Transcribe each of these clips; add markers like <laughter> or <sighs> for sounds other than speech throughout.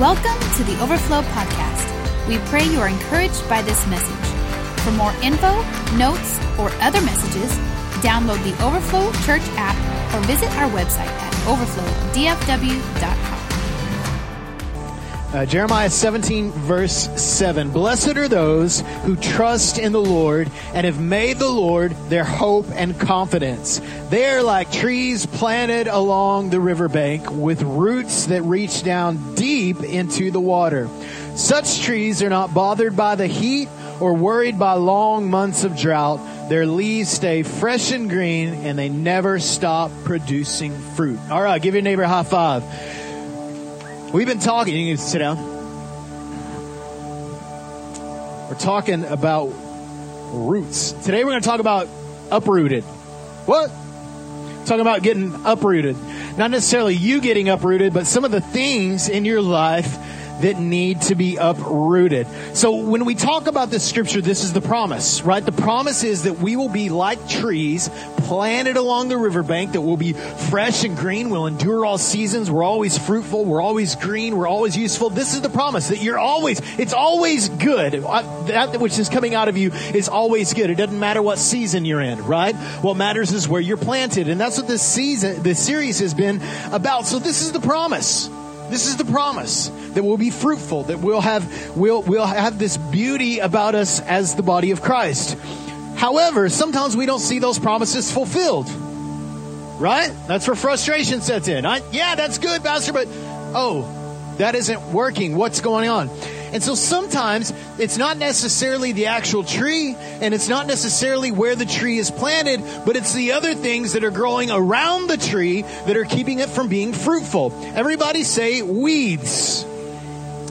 Welcome to the Overflow Podcast. We pray you are encouraged by this message. For more info, notes, or other messages, download the Overflow Church app or visit our website at overflowdfw.com. Uh, Jeremiah 17, verse 7. Blessed are those who trust in the Lord and have made the Lord their hope and confidence. They are like trees planted along the riverbank with roots that reach down deep into the water. Such trees are not bothered by the heat or worried by long months of drought. Their leaves stay fresh and green and they never stop producing fruit. All right, give your neighbor a high five. We've been talking, you can sit down. We're talking about roots. Today we're going to talk about uprooted. What? Talking about getting uprooted. Not necessarily you getting uprooted, but some of the things in your life that need to be uprooted. So when we talk about this scripture, this is the promise, right? The promise is that we will be like trees planted along the riverbank that will be fresh and green, We'll endure all seasons. We're always fruitful. We're always green. We're always useful. This is the promise that you're always, it's always good. Uh, that which is coming out of you is always good. It doesn't matter what season you're in, right? What matters is where you're planted. And that's what this season, this series has been about. So this is the promise. This is the promise that we'll be fruitful, that we'll have, we'll, we'll have this beauty about us as the body of Christ. However, sometimes we don't see those promises fulfilled. Right? That's where frustration sets in. I, yeah, that's good, Pastor, but oh, that isn't working. What's going on? And so sometimes it's not necessarily the actual tree and it's not necessarily where the tree is planted, but it's the other things that are growing around the tree that are keeping it from being fruitful. Everybody say weeds.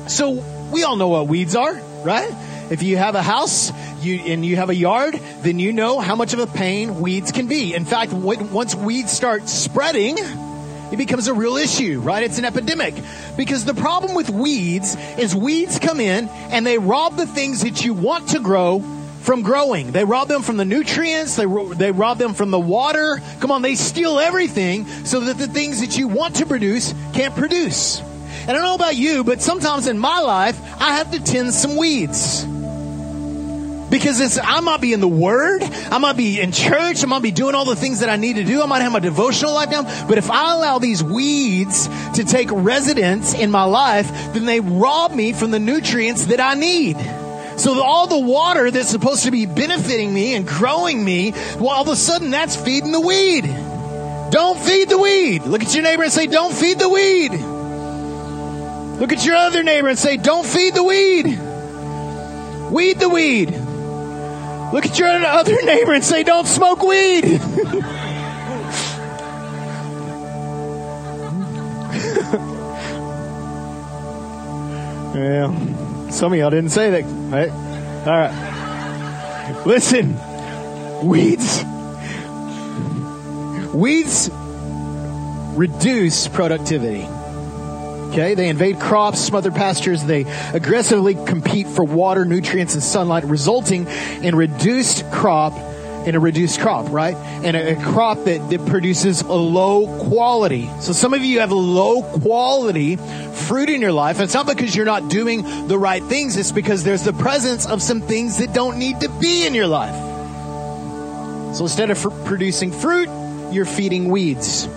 So we all know what weeds are, right? If you have a house you, and you have a yard, then you know how much of a pain weeds can be. In fact, once weeds start spreading, it becomes a real issue, right? It's an epidemic. Because the problem with weeds is weeds come in and they rob the things that you want to grow from growing. They rob them from the nutrients. They, ro- they rob them from the water. Come on, they steal everything so that the things that you want to produce can't produce. And I don't know about you, but sometimes in my life, I have to tend some weeds. Because it's, I might be in the Word, I might be in church, I might be doing all the things that I need to do, I might have my devotional life down, but if I allow these weeds to take residence in my life, then they rob me from the nutrients that I need. So all the water that's supposed to be benefiting me and growing me, well, all of a sudden that's feeding the weed. Don't feed the weed. Look at your neighbor and say, don't feed the weed. Look at your other neighbor and say, don't feed the weed. Weed the weed. Look at your other neighbor and say, don't smoke weed. <laughs> yeah. Some of y'all didn't say that, right? All right. Listen, weeds. Weeds reduce productivity. Okay, they invade crops, smother pastures, they aggressively compete for water, nutrients, and sunlight, resulting in reduced crop, in a reduced crop, right? And a, a crop that, that produces a low quality. So some of you have low quality fruit in your life. And It's not because you're not doing the right things, it's because there's the presence of some things that don't need to be in your life. So instead of fr- producing fruit, you're feeding weeds.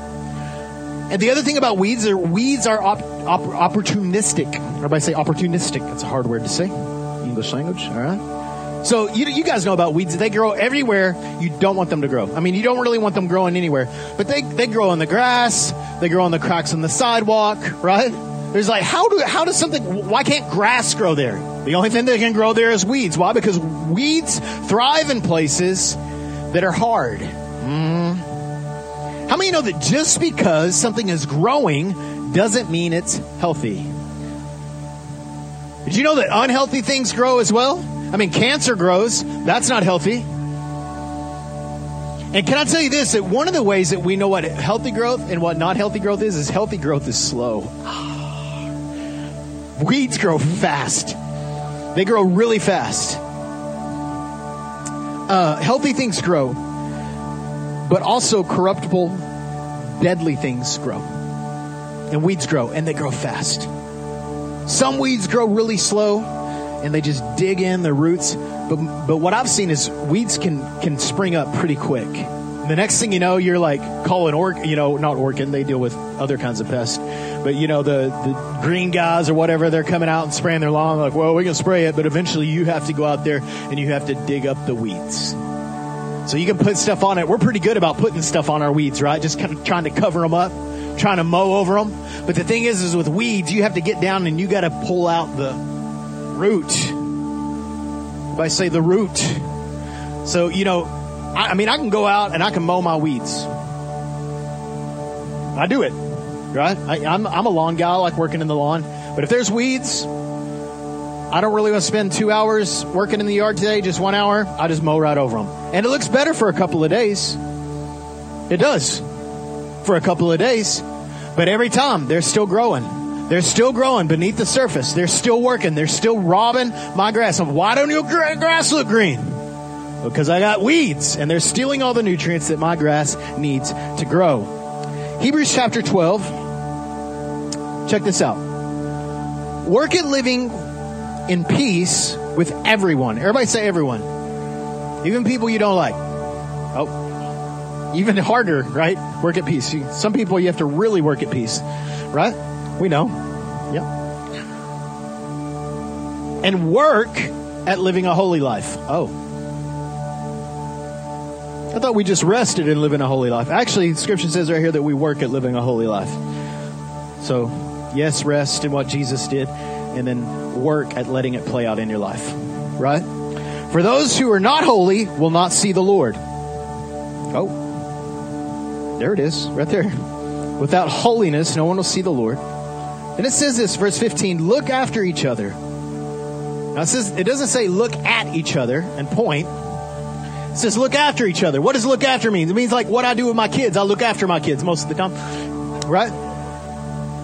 And the other thing about weeds are weeds are op, op, opportunistic. Everybody say opportunistic. That's a hard word to say. English language. All right. So you, you guys know about weeds. They grow everywhere you don't want them to grow. I mean, you don't really want them growing anywhere, but they, they grow on the grass. They grow on the cracks on the sidewalk, right? There's like, how do, how does something, why can't grass grow there? The only thing that can grow there is weeds. Why? Because weeds thrive in places that are hard. Mm. How many know that just because something is growing doesn't mean it's healthy? Did you know that unhealthy things grow as well? I mean, cancer grows. That's not healthy. And can I tell you this, that one of the ways that we know what healthy growth and what not healthy growth is, is healthy growth is slow. <sighs> Weeds grow fast. They grow really fast. Uh, healthy things grow but also corruptible, deadly things grow. And weeds grow, and they grow fast. Some weeds grow really slow and they just dig in their roots. But, but what I've seen is weeds can, can spring up pretty quick. The next thing you know, you're like calling orc, you know, not Orkin, they deal with other kinds of pests. But you know, the, the green guys or whatever, they're coming out and spraying their lawn like, well, we can spray it, but eventually you have to go out there and you have to dig up the weeds. So you can put stuff on it. We're pretty good about putting stuff on our weeds, right? Just kind of trying to cover them up, trying to mow over them. But the thing is, is with weeds, you have to get down and you got to pull out the root. If I say the root. So, you know, I, I mean, I can go out and I can mow my weeds. I do it, right? I, I'm, I'm a lawn guy. I like working in the lawn. But if there's weeds, I don't really want to spend two hours working in the yard today, just one hour. I just mow right over them. And it looks better for a couple of days. It does for a couple of days. But every time they're still growing. They're still growing beneath the surface. They're still working. They're still robbing my grass. Why don't your grass look green? Because I got weeds and they're stealing all the nutrients that my grass needs to grow. Hebrews chapter 12. Check this out. Work at living in peace with everyone. Everybody say everyone. Even people you don't like. Oh, even harder, right? Work at peace. Some people you have to really work at peace, right? We know. Yep. And work at living a holy life. Oh. I thought we just rested in living a holy life. Actually, scripture says right here that we work at living a holy life. So, yes, rest in what Jesus did and then work at letting it play out in your life. Right? For those who are not holy will not see the Lord. Oh. There it is, right there. Without holiness, no one will see the Lord. And it says this, verse 15, look after each other. Now it says, it doesn't say look at each other and point. It says look after each other. What does look after mean? It means like what I do with my kids. I look after my kids most of the time. Right?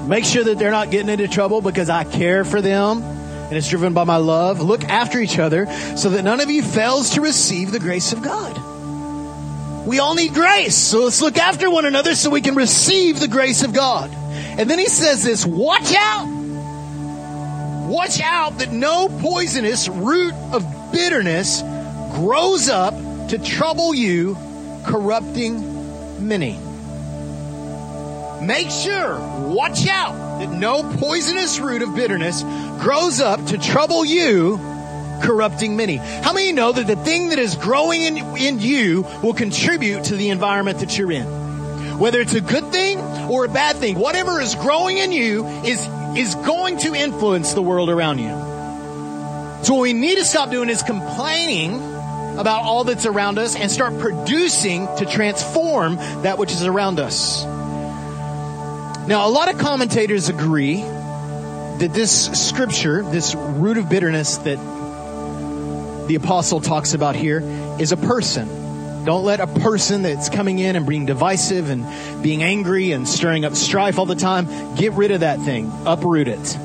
Make sure that they're not getting into trouble because I care for them and it's driven by my love. Look after each other so that none of you fails to receive the grace of God. We all need grace, so let's look after one another so we can receive the grace of God. And then he says this, watch out. Watch out that no poisonous root of bitterness grows up to trouble you, corrupting many. Make sure, watch out that no poisonous root of bitterness grows up to trouble you, corrupting many. How many know that the thing that is growing in, in you will contribute to the environment that you're in? Whether it's a good thing or a bad thing, whatever is growing in you is, is going to influence the world around you. So what we need to stop doing is complaining about all that's around us and start producing to transform that which is around us. Now, a lot of commentators agree that this scripture, this root of bitterness that the apostle talks about here, is a person. Don't let a person that's coming in and being divisive and being angry and stirring up strife all the time, get rid of that thing, uproot it.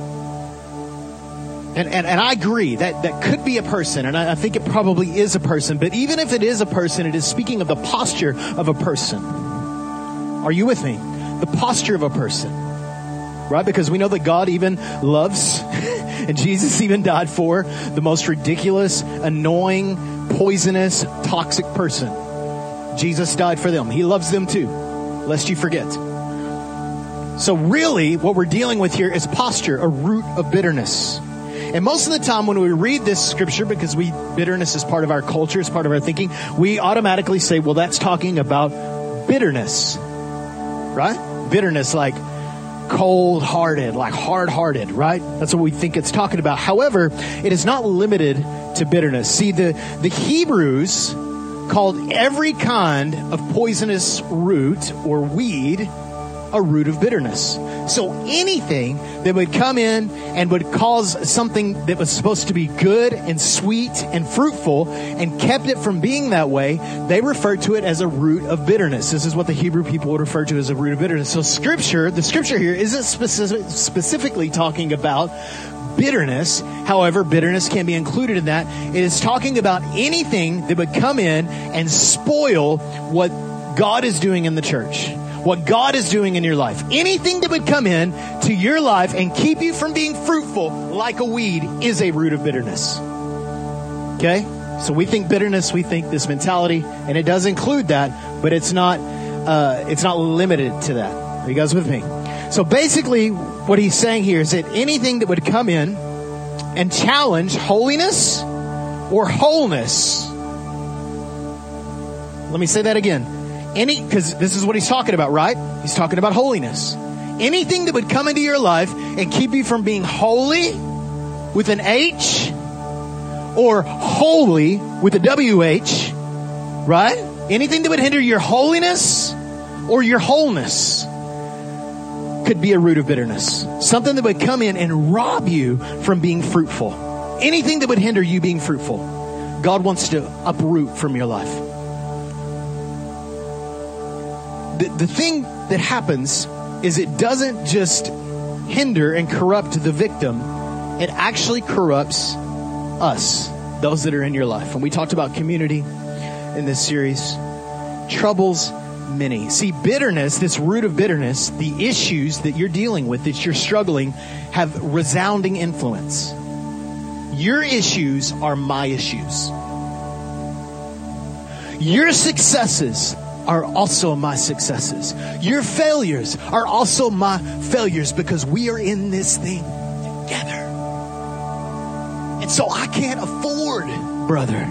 And, and, and I agree that that could be a person, and I, I think it probably is a person, but even if it is a person, it is speaking of the posture of a person. Are you with me? the posture of a person. Right? Because we know that God even loves, <laughs> and Jesus even died for the most ridiculous, annoying, poisonous, toxic person. Jesus died for them. He loves them too, lest you forget. So, really, what we're dealing with here is posture, a root of bitterness. And most of the time when we read this scripture, because we, bitterness is part of our culture, it's part of our thinking, we automatically say, well, that's talking about bitterness. Right? bitterness like cold hearted, like hard hearted, right? That's what we think it's talking about. However, it is not limited to bitterness. See, the, the Hebrews called every kind of poisonous root or weed a root of bitterness. So anything that would come in and would cause something that was supposed to be good and sweet and fruitful and kept it from being that way, they referred to it as a root of bitterness. This is what the Hebrew people would refer to as a root of bitterness. So scripture, the scripture here isn't specific, specifically talking about bitterness. However, bitterness can be included in that. It is talking about anything that would come in and spoil what God is doing in the church what God is doing in your life. Anything that would come in to your life and keep you from being fruitful like a weed is a root of bitterness. Okay? So we think bitterness, we think this mentality, and it does include that, but it's not, uh, it's not limited to that. Are you guys with me? So basically, what he's saying here is that anything that would come in and challenge holiness or wholeness. Let me say that again. Any, because this is what he's talking about, right? He's talking about holiness. Anything that would come into your life and keep you from being holy with an H or holy with a WH, right? Anything that would hinder your holiness or your wholeness could be a root of bitterness. Something that would come in and rob you from being fruitful. Anything that would hinder you being fruitful. God wants to uproot from your life. The, the thing that happens is it doesn't just hinder and corrupt the victim, it actually corrupts us, those that are in your life. And we talked about community in this series. Troubles many. See, bitterness, this root of bitterness, the issues that you're dealing with, that you're struggling, have resounding influence. Your issues are my issues. Your successes are also my successes. Your failures are also my failures because we are in this thing together. And so I can't afford, brother,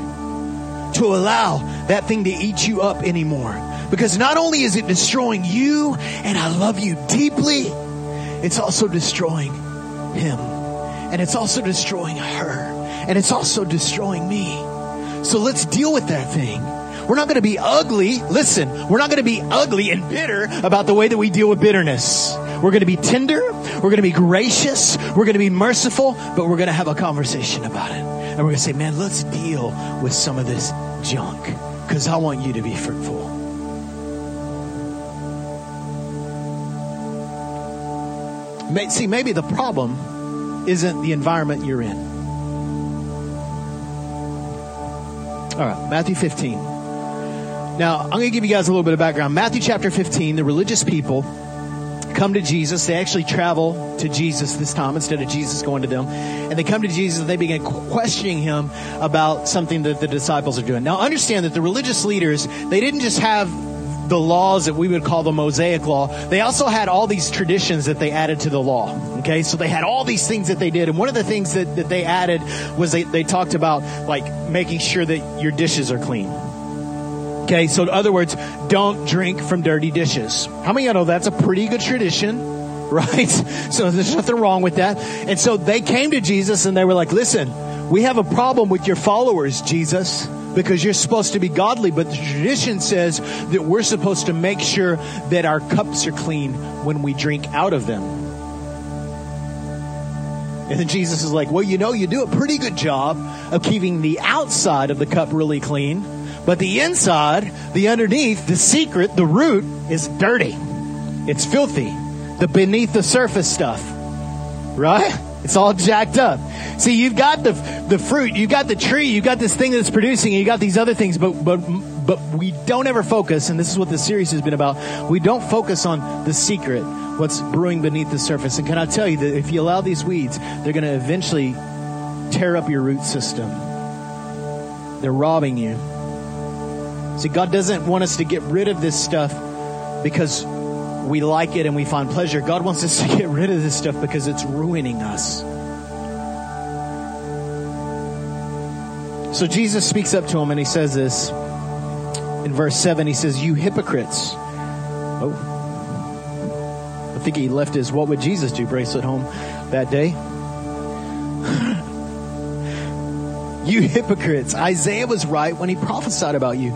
to allow that thing to eat you up anymore. Because not only is it destroying you, and I love you deeply, it's also destroying him. And it's also destroying her. And it's also destroying me. So let's deal with that thing. We're not going to be ugly. Listen, we're not going to be ugly and bitter about the way that we deal with bitterness. We're going to be tender. We're going to be gracious. We're going to be merciful, but we're going to have a conversation about it. And we're going to say, man, let's deal with some of this junk because I want you to be fruitful. See, maybe the problem isn't the environment you're in. All right, Matthew 15. Now, I'm going to give you guys a little bit of background. Matthew chapter 15, the religious people come to Jesus. They actually travel to Jesus this time instead of Jesus going to them. And they come to Jesus and they begin questioning him about something that the disciples are doing. Now, understand that the religious leaders, they didn't just have the laws that we would call the Mosaic law, they also had all these traditions that they added to the law. Okay, so they had all these things that they did. And one of the things that, that they added was they, they talked about like making sure that your dishes are clean. Okay, so in other words, don't drink from dirty dishes. How many of you know that's a pretty good tradition, <laughs> right? So there's nothing wrong with that. And so they came to Jesus and they were like, listen, we have a problem with your followers, Jesus because you're supposed to be godly, but the tradition says that we're supposed to make sure that our cups are clean when we drink out of them. And then Jesus is like, well, you know, you do a pretty good job of keeping the outside of the cup really clean, but the inside, the underneath, the secret, the root is dirty. It's filthy. The beneath the surface stuff. Right? It's all jacked up. See, you've got the the fruit, you've got the tree, you've got this thing that's producing, you got these other things, but but but we don't ever focus, and this is what this series has been about. We don't focus on the secret, what's brewing beneath the surface. And can I tell you that if you allow these weeds, they're going to eventually tear up your root system. They're robbing you. See, God doesn't want us to get rid of this stuff because we like it and we find pleasure. God wants us to <laughs> get rid of this stuff because it's ruining us. So Jesus speaks up to him and he says this in verse 7 he says, You hypocrites. Oh. I think he left his What Would Jesus Do bracelet home that day. <laughs> you hypocrites. Isaiah was right when he prophesied about you.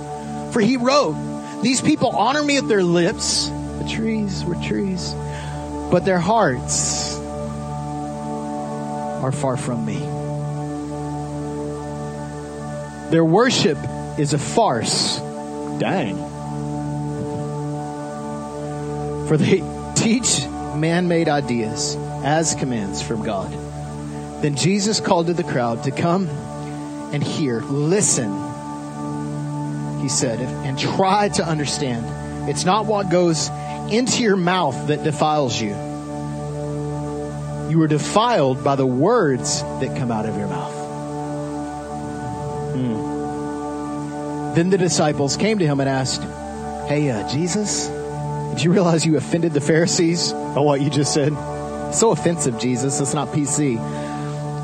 For he wrote, These people honor me with their lips the trees were trees, but their hearts are far from me. Their worship is a farce. Dang. For they <laughs> teach man made ideas as commands from God. Then Jesus called to the crowd to come and hear, listen, he said, and try to understand. It's not what goes into your mouth that defiles you. You are defiled by the words that come out of your mouth. Hmm. Then the disciples came to him and asked, Hey, uh, Jesus, did you realize you offended the Pharisees by what you just said? So offensive, Jesus. It's not PC.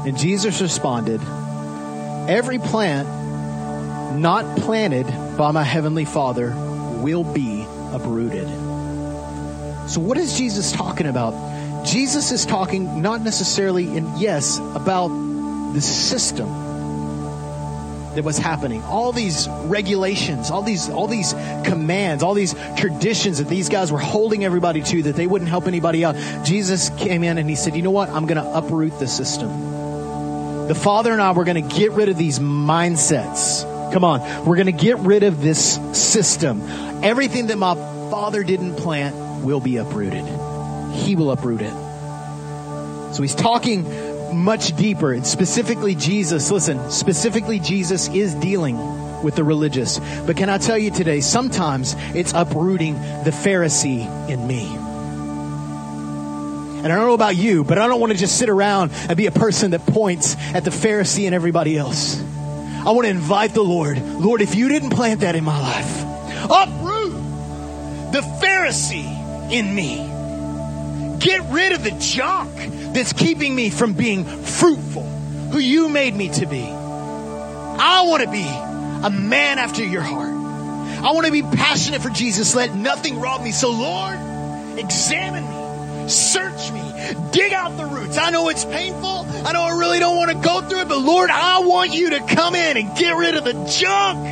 And Jesus responded, Every plant not planted by my heavenly Father will be uprooted. So, what is Jesus talking about? Jesus is talking not necessarily, and yes, about the system that was happening. All these regulations, all these, all these commands, all these traditions that these guys were holding everybody to that they wouldn't help anybody out. Jesus came in and he said, you know what? I'm going to uproot the system. The Father and I, we're going to get rid of these mindsets. Come on. We're going to get rid of this system. Everything that my Father didn't plant will be uprooted. He will uproot it. So he's talking much deeper. And specifically, Jesus, listen, specifically, Jesus is dealing with the religious. But can I tell you today, sometimes it's uprooting the Pharisee in me. And I don't know about you, but I don't want to just sit around and be a person that points at the Pharisee and everybody else. I want to invite the Lord. Lord, if you didn't plant that in my life, uproot the Pharisee in me. Get rid of the junk that's keeping me from being fruitful, who you made me to be. I want to be a man after your heart. I want to be passionate for Jesus. Let nothing rob me. So, Lord, examine me Search me. Dig out the roots. I know it's painful. I know I really don't want to go through it, but Lord, I want you to come in and get rid of the junk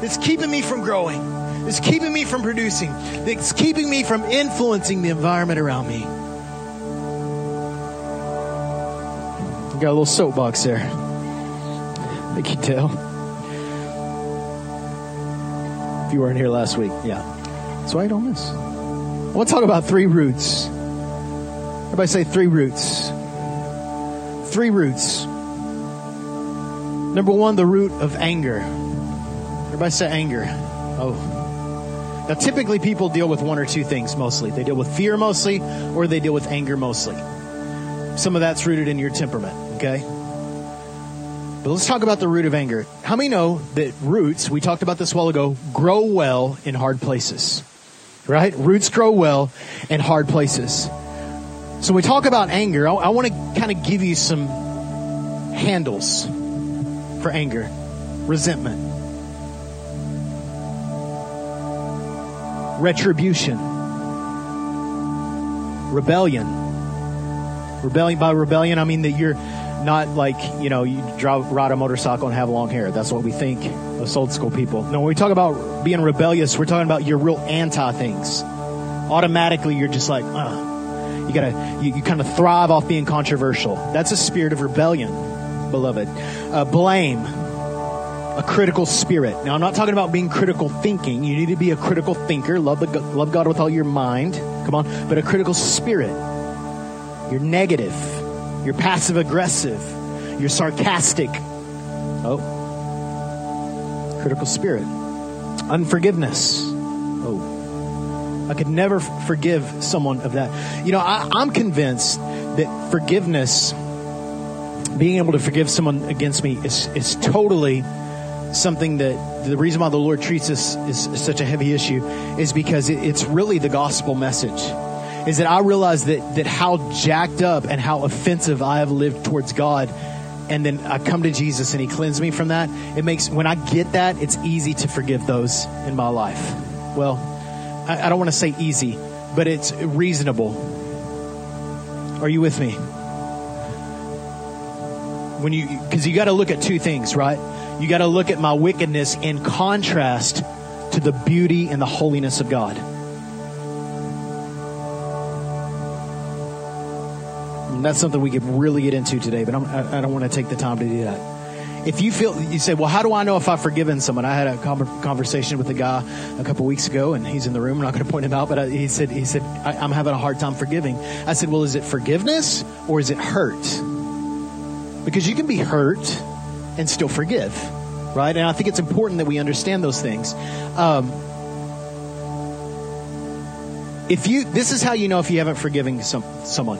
that's keeping me from growing, that's keeping me from producing, that's keeping me from influencing the environment around me. Got a little soapbox there. I can tell. If you weren't here last week, yeah. That's why I don't miss. I want to talk about three roots Everybody say three roots. Three roots. Number one, the root of anger. Everybody say anger. Oh. Now, typically people deal with one or two things mostly. They deal with fear mostly, or they deal with anger mostly. Some of that's rooted in your temperament, okay? But let's talk about the root of anger. How many know that roots, we talked about this a while ago, grow well in hard places? Right? Roots grow well in hard places. So we talk about anger, I, I want to kind of give you some handles for anger, resentment, retribution, rebellion. Rebellion by rebellion, I mean that you're not like you know you drive ride a motorcycle and have long hair. That's what we think of old school people. No, when we talk about being rebellious, we're talking about your real anti things. Automatically, you're just like, uh, you gotta, you, you kind of thrive off being controversial. That's a spirit of rebellion, beloved. Uh, blame, a critical spirit. Now, I'm not talking about being critical thinking. You need to be a critical thinker. Love, the, love God with all your mind. Come on. But a critical spirit. You're negative. You're passive aggressive. You're sarcastic. Oh. Critical spirit. Unforgiveness. Oh. I could never forgive someone of that. You know, I, I'm convinced that forgiveness, being able to forgive someone against me, is, is totally something that the reason why the Lord treats us is such a heavy issue is because it, it's really the gospel message. Is that I realize that, that how jacked up and how offensive I have lived towards God and then I come to Jesus and He cleansed me from that. It makes, when I get that, it's easy to forgive those in my life. Well, I, don't want to say easy, but it's reasonable. Are you with me? When you, because you got to look at two things, right? You got to look at my wickedness in contrast to the beauty and the holiness of God. And that's something we could really get into today, but I'm, I don't want to take the time to do that if you feel, you say, well, how do I know if I've forgiven someone? I had a conversation with a guy a couple weeks ago, and he's in the room. I'm not going to point him out, but I, he said, he said, I'm having a hard time forgiving. I said, well, is it forgiveness or is it hurt? Because you can be hurt and still forgive, right? And I think it's important that we understand those things. Um, if you, this is how you know if you haven't forgiven some, someone.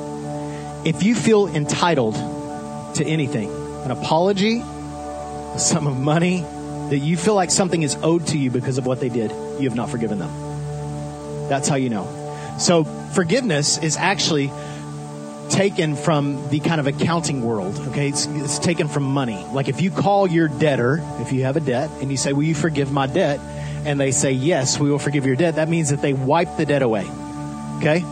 If you feel entitled to anything, an apology, a sum of money, that you feel like something is owed to you because of what they did, you have not forgiven them. That's how you know. So forgiveness is actually taken from the kind of accounting world. Okay, it's, it's, taken from money. Like if you call your debtor, if you have a debt, and you say, "Will you forgive my debt?" and they say, "Yes, we will forgive your debt," that means that they wipe the debt away. Okay.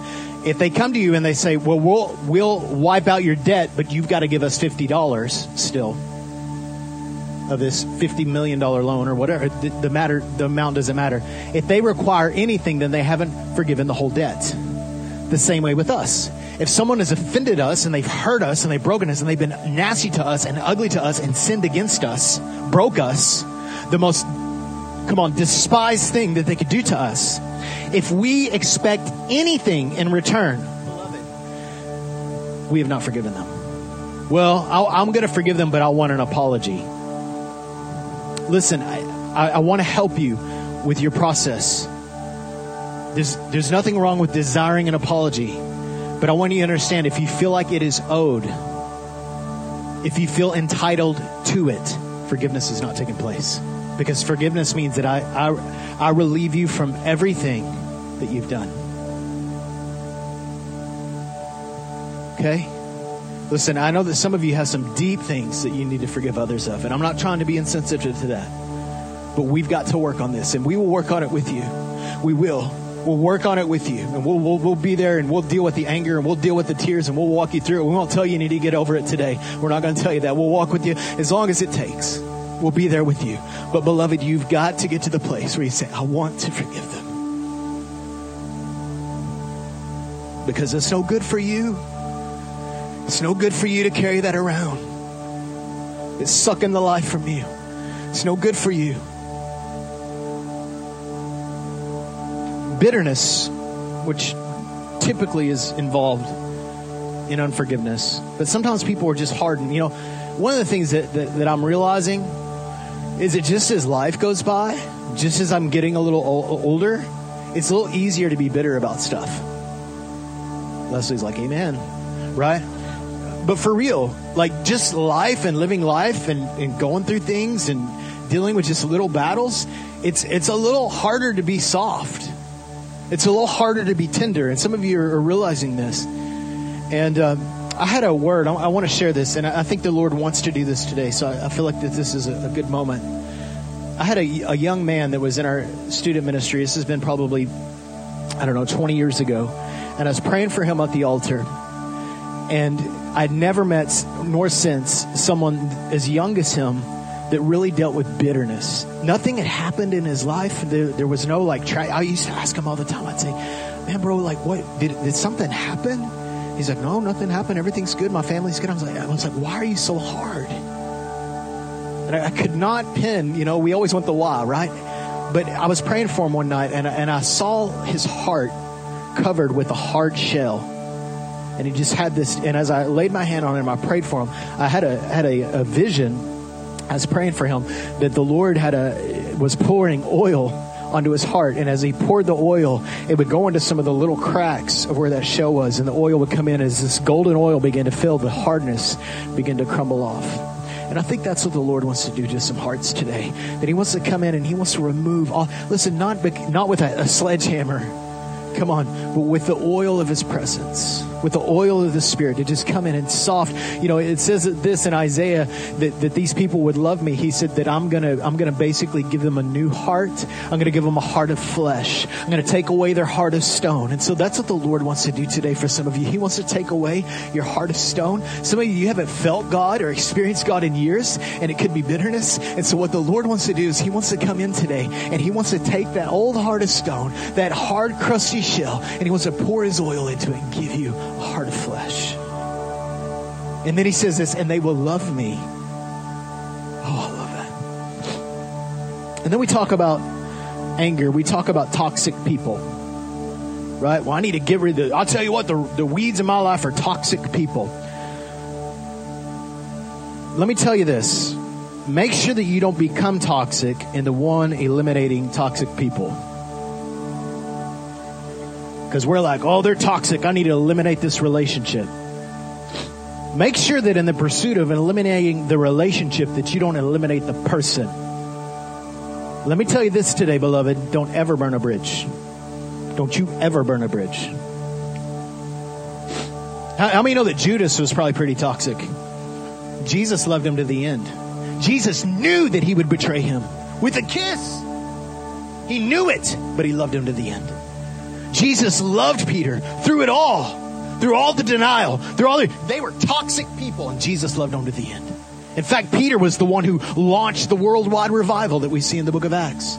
If they come to you and they say, "Well, we'll we'll wipe out your debt, but you've got to give us fifty dollars still," of this $50 million loan or whatever, the, the, matter, the amount doesn't matter. If they require anything, then they haven't forgiven the whole debt. The same way with us. If someone has offended us and they've hurt us and they've broken us and they've been nasty to us and ugly to us and sinned against us, broke us, the most, come on, despised thing that they could do to us, if we expect anything in return, we have not forgiven them. Well, i am going to forgive them, but I want an apology. Listen, I, I, I want to help you with your process. There's, there's nothing wrong with desiring an apology. But I want you to understand if you feel like it is owed, if you feel entitled to it, forgiveness is not taking place. Because forgiveness means that I, I, I relieve you from everything that you've done. Okay? Listen, I know that some of you have some deep things that you need to forgive others of, and I'm not trying to be insensitive to that. But we've got to work on this, and we will work on it with you. We will. We'll work on it with you, and we'll, we'll, we'll be there, and we'll deal with the anger, and we'll deal with the tears, and we'll walk you through it. We won't tell you you need to get over it today. We're not going to tell you that. We'll walk with you as long as it takes. We'll be there with you. But, beloved, you've got to get to the place where you say, I want to forgive them. Because it's no good for you. It's no good for you to carry that around. It's sucking the life from you. It's no good for you. bitterness, which typically is involved in unforgiveness. But sometimes people are just hardened. You know, one of the things that, that, that I'm realizing is that just as life goes by, just as I'm getting a little o- older, it's a little easier to be bitter about stuff. Leslie's like, Amen. Right? But for real, like just life and living life and, and going through things and dealing with just little battles, it's it's a little harder to be soft it's a little harder to be tender, and some of you are, realizing this. And uh, I had a word. I, I want to share this, and I, I, think the Lord wants to do this today. So I, I feel like that this is a, a good moment. I had a, a, young man that was in our student ministry. This has been probably, I don't know, 20 years ago. And I was praying for him at the altar. And I'd never met, nor since, someone as young as him that really dealt with bitterness. Nothing had happened in his life. There, there was no like. I used to ask him all the time. I'd say, "Man, bro, like, what did did something happen?" He's like, "No, nothing happened. Everything's good. My family's good." I was like, "I was like, why are you so hard?" And I, I could not pin. You know, we always want the why, right? But I was praying for him one night, and and I saw his heart covered with a hard shell and he just had this and as i laid my hand on him i prayed for him i had a had a, a vision I was praying for him that the Lord had a was pouring oil onto his heart. And as he poured the oil, it would go into some of the little cracks of where that shell was, and the oil would come in as this golden oil began to fill, the hardness began to crumble off. And I think that's what the Lord wants to do to some hearts today. That He wants to come in and He wants to remove all. Listen, not not with a, a sledgehammer, come on, but with the oil of His presence with the oil of the Spirit to just come in and soft. You know, it says this in Isaiah that, that these people would love me. He said that I'm gonna I'm gonna basically give them a new heart. I'm gonna give them a heart of flesh. I'm gonna take away their heart of stone. And so that's what the Lord wants to do today for some of you. He wants to take away your heart of stone. Some of you you haven't felt God or experienced God in years, and it could be bitterness. And so what the Lord wants to do is He wants to come in today and He wants to take that old heart of stone, that hard, crusty shell, and He wants to pour His oil into it and give you heart of flesh. And then he says this, and they will love me. Oh, I love that. And then we talk about anger. We talk about toxic people. Right? Well, I need to get rid of the, I'll tell you what, the, the weeds in my life are toxic people. Let me tell you this. Make sure that you don't become toxic in the one eliminating toxic people. Because we're like, oh, they're toxic. I need to eliminate this relationship. Make sure that in the pursuit of eliminating the relationship that you don't eliminate the person. Let me tell you this today, beloved. Don't ever burn a bridge. Don't you ever burn a bridge. How, how many know that Judas was probably pretty toxic? Jesus loved him to the end. Jesus knew that he would betray him with a kiss. He knew it, but he loved him to the end. Jesus loved Peter through it all, through all the denial, through all the, they were toxic people, and Jesus loved them to the end. In fact, Peter was the one who launched the worldwide revival that we see in the book of Acts.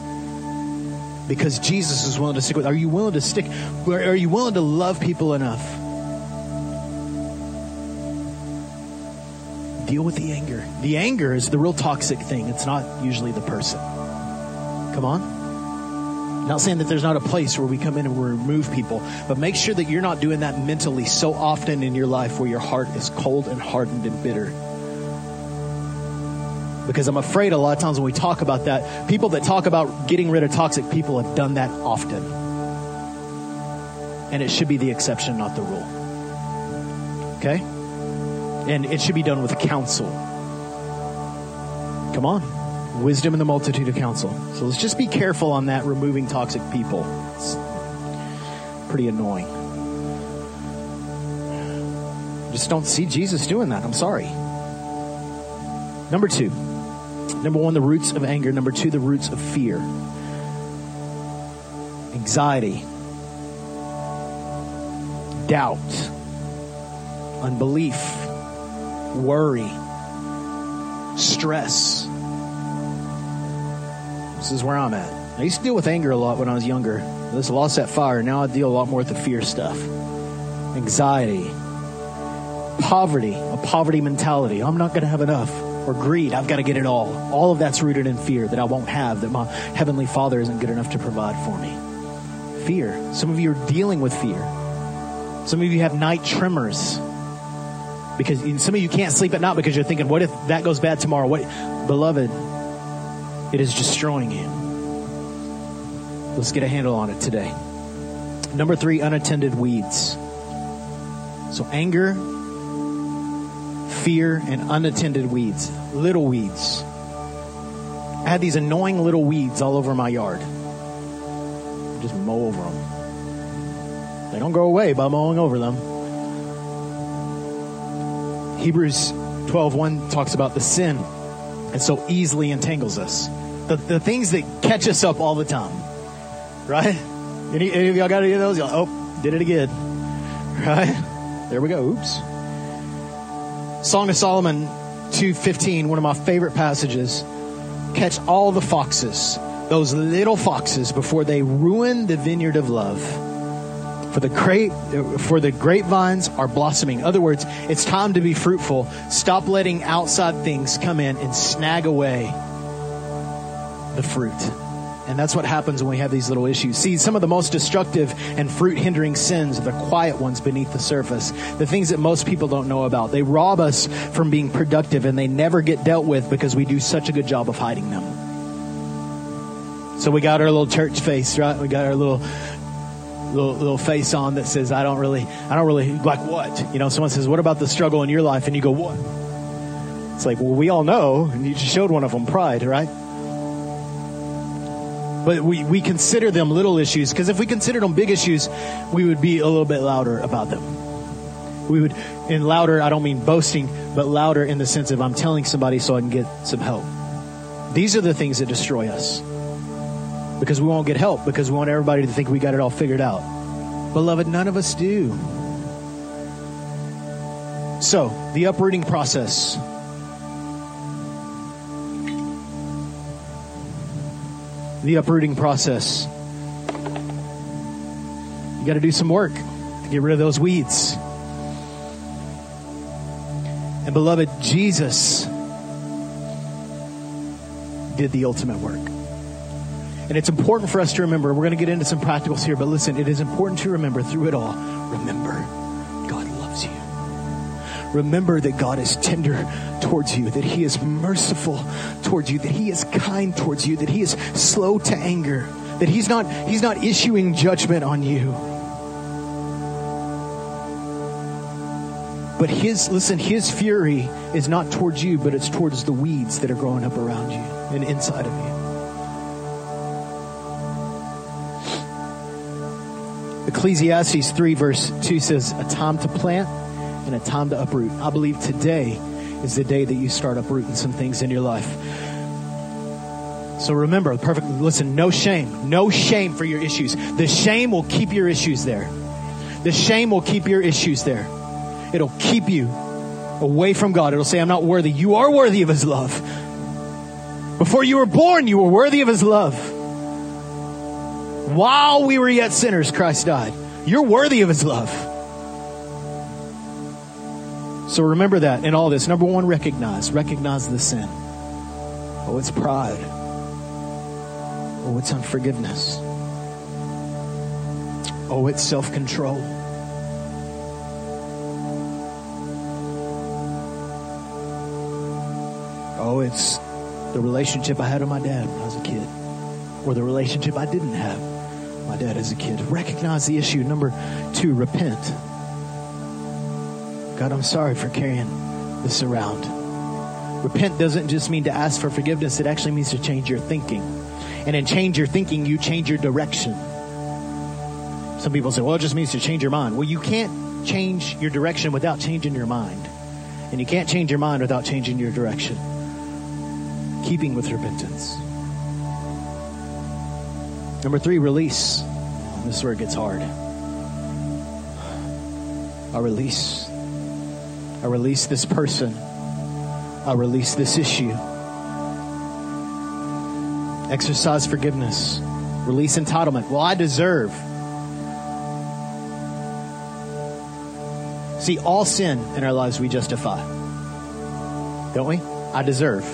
Because Jesus is willing to stick with. Are you willing to stick? Are you willing to love people enough? Deal with the anger. The anger is the real toxic thing. It's not usually the person. Come on. Not saying that there's not a place where we come in and we remove people, but make sure that you're not doing that mentally so often in your life where your heart is cold and hardened and bitter. Because I'm afraid a lot of times when we talk about that, people that talk about getting rid of toxic people have done that often. And it should be the exception, not the rule. Okay? And it should be done with counsel. Come on. Wisdom in the multitude of counsel. So let's just be careful on that, removing toxic people. It's pretty annoying. Just don't see Jesus doing that. I'm sorry. Number two. Number one, the roots of anger. Number two, the roots of fear. Anxiety. Doubt. Unbelief. Worry. Stress this is where I'm at. I used to deal with anger a lot when I was younger. This lost that fire. Now I deal a lot more with the fear stuff. Anxiety. Poverty. A poverty mentality. I'm not going to have enough. Or greed. I've got to get it all. All of that's rooted in fear that I won't have, that my Heavenly Father isn't good enough to provide for me. Fear. Some of you are dealing with fear. Some of you have night tremors because some of you can't sleep at night because you're thinking, what if that goes bad tomorrow? What, beloved, it is destroying you. Let's get a handle on it today. Number three, unattended weeds. So anger, fear, and unattended weeds. Little weeds. I had these annoying little weeds all over my yard. Just mow over them. They don't go away by mowing over them. Hebrews 12:1 talks about the sin and so easily entangles us the, the things that catch us up all the time. Right? Any, any of y'all got any of those? Like, oh, did it again. Right? There we go. Oops. Song of Solomon 2.15, one of my favorite passages. Catch all the foxes, those little foxes, before they ruin the vineyard of love. For the grape, for the grapevines are blossoming. In other words, it's time to be fruitful. Stop letting outside things come in and snag away the fruit. And that's what happens when we have these little issues. See, some of the most destructive and fruit hindering sins are the quiet ones beneath the surface. The things that most people don't know about. They rob us from being productive and they never get dealt with because we do such a good job of hiding them. So we got our little church face, right? We got our little little, little face on that says, I don't really, I don't really, like what? You know, someone says, what about the struggle in your life? And you go, what? It's like, well, we all know, and you just showed one of them, pride, right? But we, we consider them little issues because if we considered them big issues, we would be a little bit louder about them. We would, in louder, I don't mean boasting, but louder in the sense of I'm telling somebody so I can get some help. These are the things that destroy us because we won't get help because we want everybody to think we got it all figured out. Beloved, none of us do. So, the uprooting process the uprooting process. You got to do some work to get rid of those weeds. And beloved, Jesus did the ultimate work. And it's important for us to remember, we're going to get into some practicals here, but listen, it is important to remember through it all, remember. Remember that God is tender towards you, that He is merciful towards you, that He is kind towards you, that He is slow to anger, that He's not, he's not issuing judgment on you. But his, listen, his fury is not towards you, but it's towards the weeds that are growing up around you and inside of you. Ecclesiastes 3, verse 2 says, A time to plant and a time to uproot. I believe today is the day that you start uprooting some things in your life. So remember, perfect, listen, no shame. No shame for your issues. The shame will keep your issues there. The shame will keep your issues there. It'll keep you away from God. It'll say, I'm not worthy. You are worthy of His love. Before you were born, you were worthy of His love. While we were yet sinners, Christ died. You're worthy of His love. So remember that in all this. Number one, recognize. Recognize the sin. Oh, it's pride. Oh, it's unforgiveness. Oh, it's self control. Oh, it's the relationship I had with my dad when I was a kid, or the relationship I didn't have my dad as a kid. Recognize the issue. Number two, repent. God, I'm sorry for carrying this around. Repent doesn't just mean to ask for forgiveness, it actually means to change your thinking. And in change your thinking, you change your direction. Some people say, well, it just means to change your mind. Well, you can't change your direction without changing your mind. And you can't change your mind without changing your direction. Keeping with repentance. Number three, release. This is where it gets hard. I release. I release this person. I release this issue. Exercise forgiveness. Release entitlement. Well, I deserve. See, all sin in our lives we justify. Don't we? I deserve.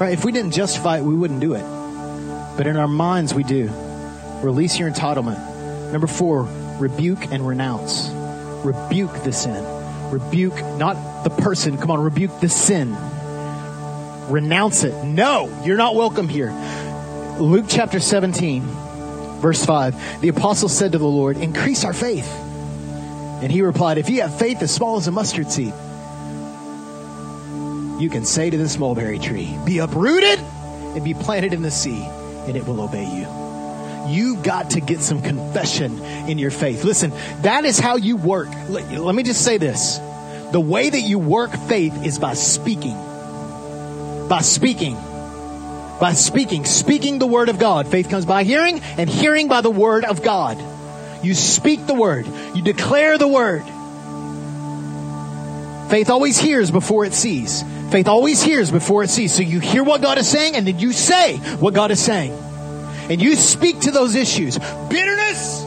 Right? If we didn't justify it, we wouldn't do it. But in our minds, we do. Release your entitlement. Number four, rebuke and renounce. Rebuke the sin. Rebuke not the person. Come on, rebuke the sin. Renounce it. No, you're not welcome here. Luke chapter 17, verse 5. The apostle said to the Lord, Increase our faith. And he replied, If you have faith as small as a mustard seed, you can say to this mulberry tree, Be uprooted and be planted in the sea, and it will obey you. You got to get some confession in your faith. Listen, that is how you work. Let me just say this. The way that you work faith is by speaking. By speaking. By speaking. Speaking the word of God. Faith comes by hearing, and hearing by the word of God. You speak the word. You declare the word. Faith always hears before it sees. Faith always hears before it sees. So you hear what God is saying, and then you say what God is saying and you speak to those issues. Bitterness,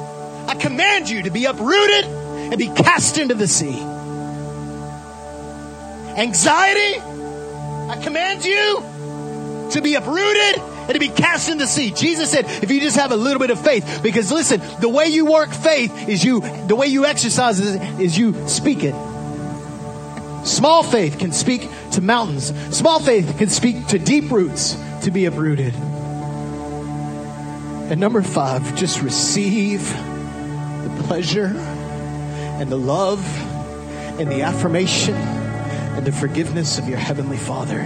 I command you to be uprooted and be cast into the sea. Anxiety, I command you to be uprooted and to be cast into the sea. Jesus said, if you just have a little bit of faith, because listen, the way you work faith is you, the way you exercise is, is you speak it. Small faith can speak to mountains. Small faith can speak to deep roots to be uprooted. And number five, just receive the pleasure and the love and the affirmation and the forgiveness of your Heavenly Father.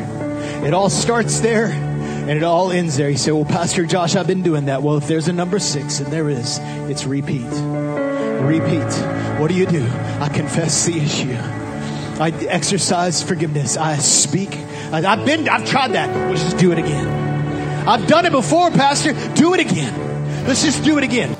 It all starts there and it all ends there. You say, Well, Pastor Josh, I've been doing that. Well, if there's a number six, and there is, it's repeat. Repeat. What do you do? I confess the issue. I exercise forgiveness. I speak. I, have been, I've tried that. Let's just do it again. I've done it before, Pastor. Do it again. Let's just do it again.